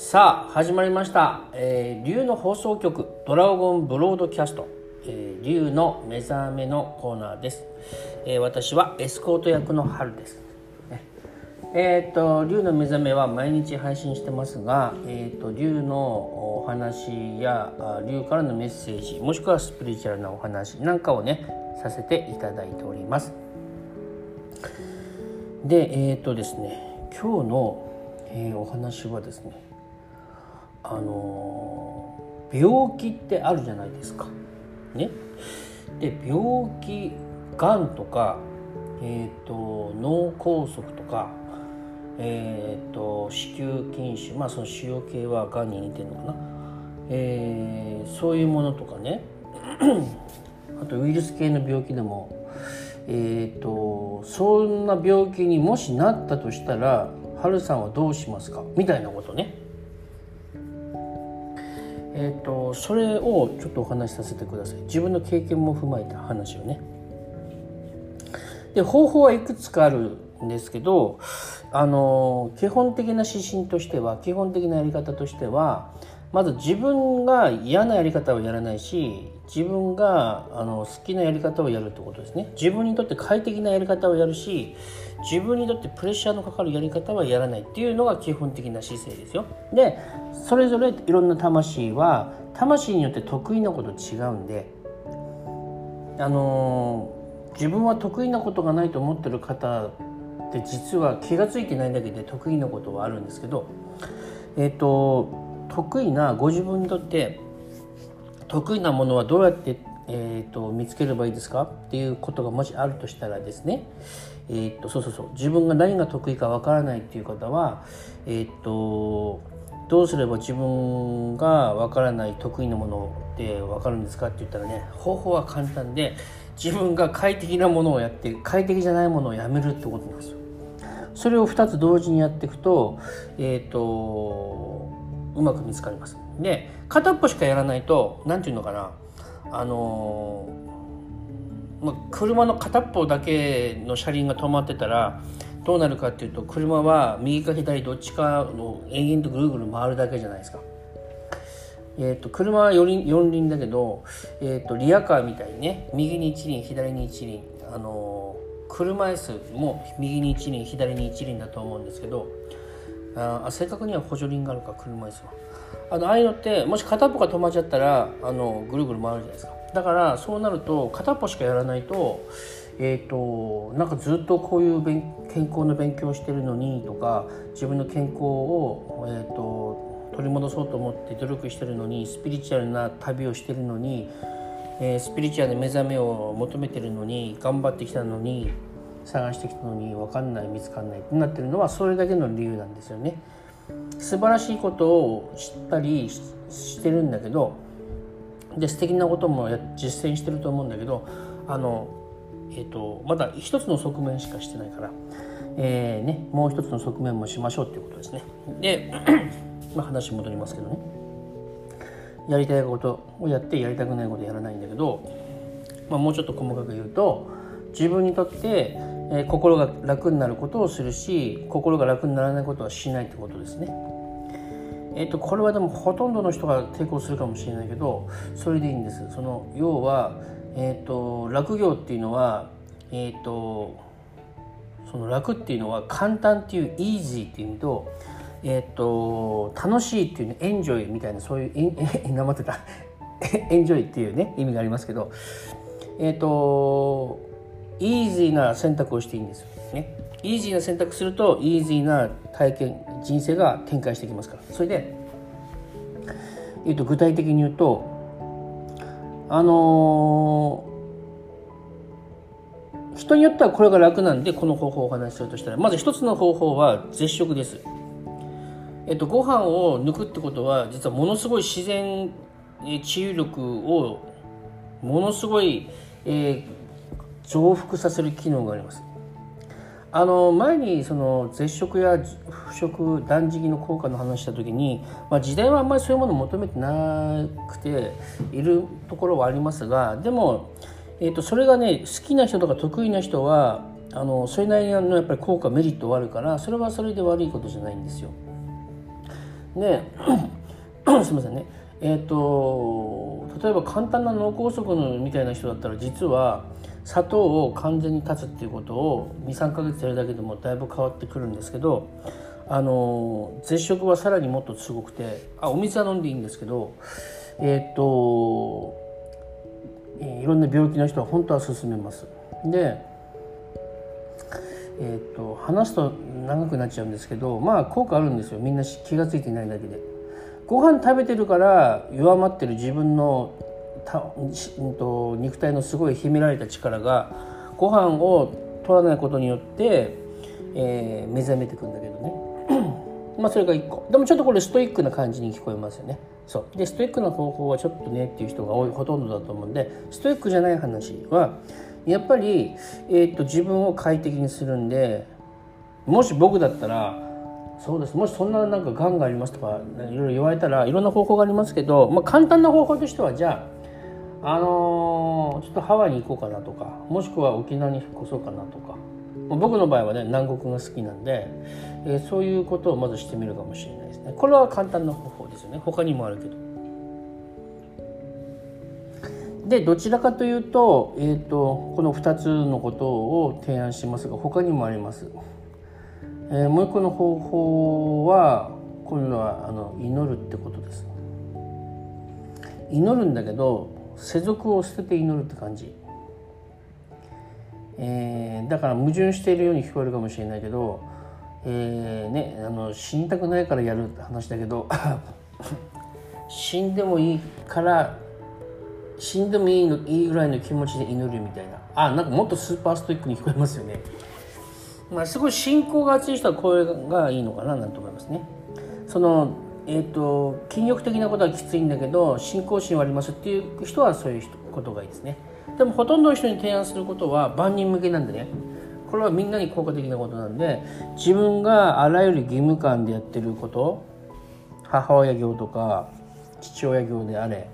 さあ始まりました、えー、竜の放送局ドラゴンブロードキャスト、えー、竜の目覚めのコーナーです、えー私はエスコート役の春です。ねえっ、と竜の目覚めは毎日配信してますが、えっ、と竜のお話やあ竜からのメッセージもしくはスピリチュアルなお話なんかをねさせていただいております。でえっ、とですね今日の、えーお話はですねあの病気ってあるじゃないですか。ね、で病気がんとか、えー、と脳梗塞とか、えー、と子宮筋腫まあその腫瘍系はがんに似てるのかな、えーそういうものとかね あとウイルス系の病気でも、えー、とそんな病気にもしなったとしたらハルさんはどうしますか？みたいなことね。えー、とそれをちょっとお話しさせてください。自分の経験も踏まえた話をね。で方法はいくつかあるんですけどあの基本的な指針としては基本的なやり方としてはまず自分が嫌なやり方をやらないし自分があの好きなやり方をやるってことですね。自分にとって快適なやり方をやるし自分にとってプレッシャーのかかるやり方はやらないっていうのが基本的な姿勢ですよ。でそれぞれいろんな魂は魂によって得意なこと違うんであの自分は得意なことがないと思ってる方って実は気が付いてないだけで得意なことはあるんですけどえっ、と得意なご自分にとって得意なものはどうやって、えー、と見つければいいですか？っていうことがもしあるとしたらですね、えー、とそうそうそう自分が何が得意かわからないっていう方は、えー、とどうすれば自分がわからない得意なものってわかるんですかって言ったらね方法は簡単で自分が快適なものをやって快適じゃないものをやめるってことなんですよ。それを2つ同時にやっていくと,、えー、とうまく見つかります。で片っぽしかやらないと何て言うのかな？あのまあ、車の片っぽだけの車輪が止まってたらどうなるかっていうと車は右か左どっちかの延々とぐるぐる回るだけじゃないですか。えー、と車は4輪 ,4 輪だけど、えー、とリアカーみたいにね右に1輪左に1輪、あのー車椅子も右に1輪左に1輪だと思うんですけどああ正確には補助輪があるか車椅子は。あのああいうのってもし片っぽが止まっちゃったらあのぐるぐる回るじゃないですか。だからそうなると片っぽしかやらないとえー、となんかずっとこういう健康の勉強をしてるのにとか自分の健康を、えー、と取り戻そうと思って努力してるのにスピリチュアルな旅をしてるのに、えースピリチュアルな目覚めを求めてるのに頑張ってきたのに探してきたのに分かんない見つかんないってなってるのはそれだけの理由なんですよね。素晴らしいことを知ったりしてるんだけどで素敵なことも実践してると思うんだけどあの、えー、とまだ一つの側面しかしてないから、えーね、もう一つの側面もしましょうっていうことですね。で、ま、話戻りますけどねやりたいことをやってやりたくないことやらないんだけど、まあ、もうちょっと細かく言うと自分にとって、えー心が楽になることをするし心が楽にならないことはしないってことですね。えっとこれはでもほとんどの人が抵抗するかもしれないけどそれでいいんですその要は、えっと楽業っていうのはえっとその楽っていうのは簡単っていうイージーっていう意味と,、えっと楽しいっていうねエンジョイみたいなそういうええなまってた エンジョイっていうね意味がありますけどえっとイージーな選択をしていいんですよねイージーな選択するとイージーな体験人生が展開してきますからそれで、えっと具体的に言うとあのー人によってはこれが楽なんでこの方法をお話しするとしたらまず一つの方法は絶食です。えっと、ご飯を抜くってことは実はものすごい自然治癒力をものすごい、えー増幅させる機能があります。あの前にその絶食や不食断食の効果の話した時に、まあ、時代はあんまりそういうものを求めてなくているところはありますがでも、えー、とそれがね好きな人とか得意な人はあのそれなりのやっぱり効果メリットはあるからそれはそれで悪いことじゃないんですよ。で すいませんねえっ、ー、と例えば簡単な脳梗塞のみたいな人だったら実は砂糖を完全に断つっていうことを23ヶ月やるだけでもだいぶ変わってくるんですけどあの絶食はさらにもっとすごくてあお水は飲んでいいんですけどえっ、といろんな病気の人は本当は勧めます。でえーと、話すと長くなっちゃうんですけどまあ効果あるんですよみんな気が付いてないだけで。ご飯食べてるから弱まってる自分のた、うんと、肉体のすごい秘められた力がご飯を取らないことによって、えー、目覚めてくんだけどね。まあそれが1個。でもちょっとこれストイックな感じに聞こえますよね。そう。でストイックな方法はちょっとねっていう人が多いほとんどだと思うんでストイックじゃない話はやっぱり、えーと、自分を快適にするんでもし僕だったらそうです。もしそんななんかがんがありますとかいろいろ言われたらいろんな方法がありますけど、まあ、簡単な方法としてはじゃあ、あのー、ちょっとハワイに行こうかなとかもしくは沖縄に引っ越そうかなとか、僕の場合はね南国が好きなんで、えー、そういうことをまずしてみるかもしれないですねこれは簡単な方法ですよね他にもあるけど。でどちらかというと,、えーと、この2つのことを提案しますが他にもあります。えー、もう一個の方法は今度はあの祈るってことです。祈るんだけど世俗を捨てて祈るって感じ。えー、だから矛盾しているように聞こえるかもしれないけど、えーね、あの死にたくないからやるって話だけど 死んでもいいから死んでもいいのいいぐらいの気持ちで祈るみたいな。あなんかもっとスーパーストイックに聞こえますよね。まあすごい信仰が厚い人はこれがいいのかななんて思いますね。そのえ、ー、と筋力的なことはきついんだけど信仰心はありますっていう人はそういうことがいいですね。でもほとんどの人に提案することは万人向けなんでね。これはみんなに効果的なことなんで自分があらゆる義務感でやってること母親業とか父親業であれ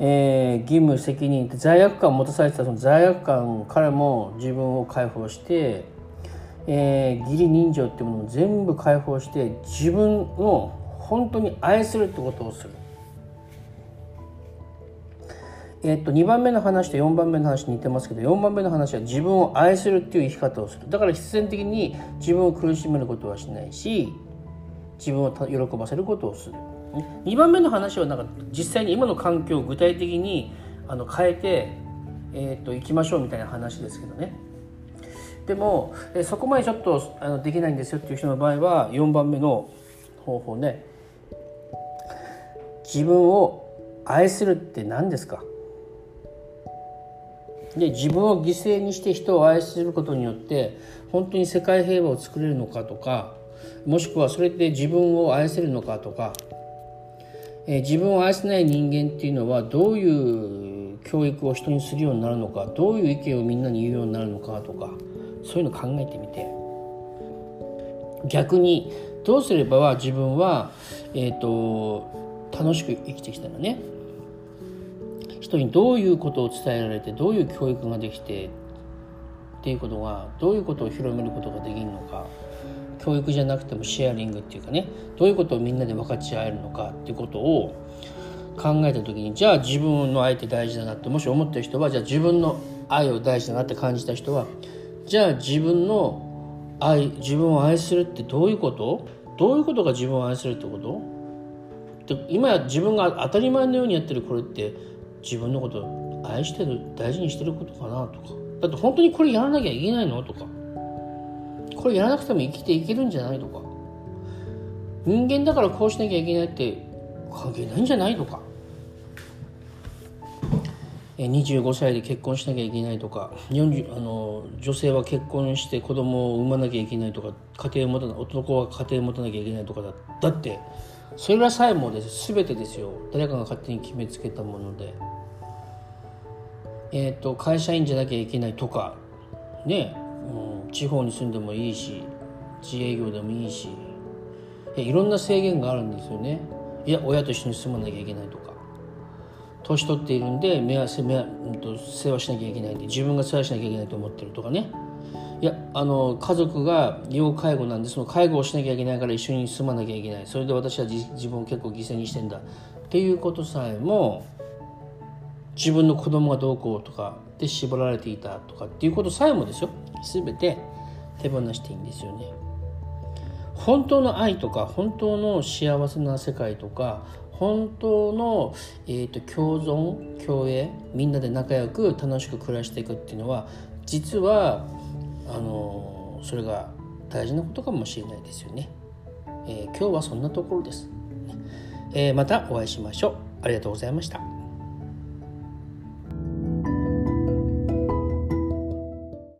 えー、義務責任って罪悪感を持たされてたその罪悪感からも自分を解放して、えー、義理人情っていうものを全部解放して自分を本当に愛するってことをする。えっと、2番目の話と4番目の話似てますけど4番目の話は自分を愛するっていう生き方をする。だから必然的に自分を苦しめることはしないし自分を喜ばせることをする。2番目の話はなんか実際に今の環境を具体的にあの変えて、えー、といきましょうみたいな話ですけどね。でもそこまでちょっとあのできないんですよっていう人の場合は4番目の方法ね。自分を愛するって何ですか？で自分を犠牲にして人を愛することによって本当に世界平和を作れるのかとかもしくはそれで自分を愛せるのかとかえ自分を愛せない人間っていうのはどういう教育を人にするようになるのかどういう意見をみんなに言うようになるのかとかそういうの考えてみて。逆にどうすれば自分は、えーと、楽しく生きてきたらね。人にどういうことを伝えられてどういう教育ができてっていうことがどういうことを広めることができるのか。教育じゃなくてもシェアリングっていうかねどういうことをみんなで分かち合えるのかっていうことを考えた時にじゃあ自分の愛って大事だなってもし思ってる人はじゃあ自分の愛を大事だなって感じた人はじゃあ自分の愛自分を愛するってどういうこと？どういうことが自分を愛するってこと？で今自分が当たり前のようにやってるこれって自分のこと愛してる大事にしてることかなとか。だって本当にこれやらなきゃいけないのとか。これやらなくても生きていけるんじゃないとか。人間だからこうしなきゃいけないって関係ないんじゃないとか。25歳で結婚しなきゃいけないとか。40あの女性は結婚して子供を産まなきゃいけないとか。家庭を持たな男は家庭を持たなきゃいけないとかだ。だってそれらさえもです。全てですよ。誰かが勝手に決めつけたもので、えーと会社員じゃなきゃいけないとか。ね。うん、地方に住んでもいいし。自営業でもいいし。いろんな制限があるんですよね。いや親と一緒に住まなきゃいけないとか。年取っているんで目は世目世話しなきゃいけないんで自分が世話しなきゃいけないと思ってるとかね。いやあの家族が要介護なんでその介護をしなきゃいけないから一緒に住まなきゃいけない。それで私は自分を結構犠牲にしてんだ。っていうことさえも自分の子供がどうこうとかで縛られていたとかっていうことさえもですよ。全て手放していいんですよね。本当の愛とか本当の幸せな世界とか本当の、えーと、共存共栄みんなで仲良く楽しく暮らしていくっていうのは実はあのそれが大事なことかもしれないですよね。えー、今日はそんなところです。えー、またお会いしましょう。ありがとうございました。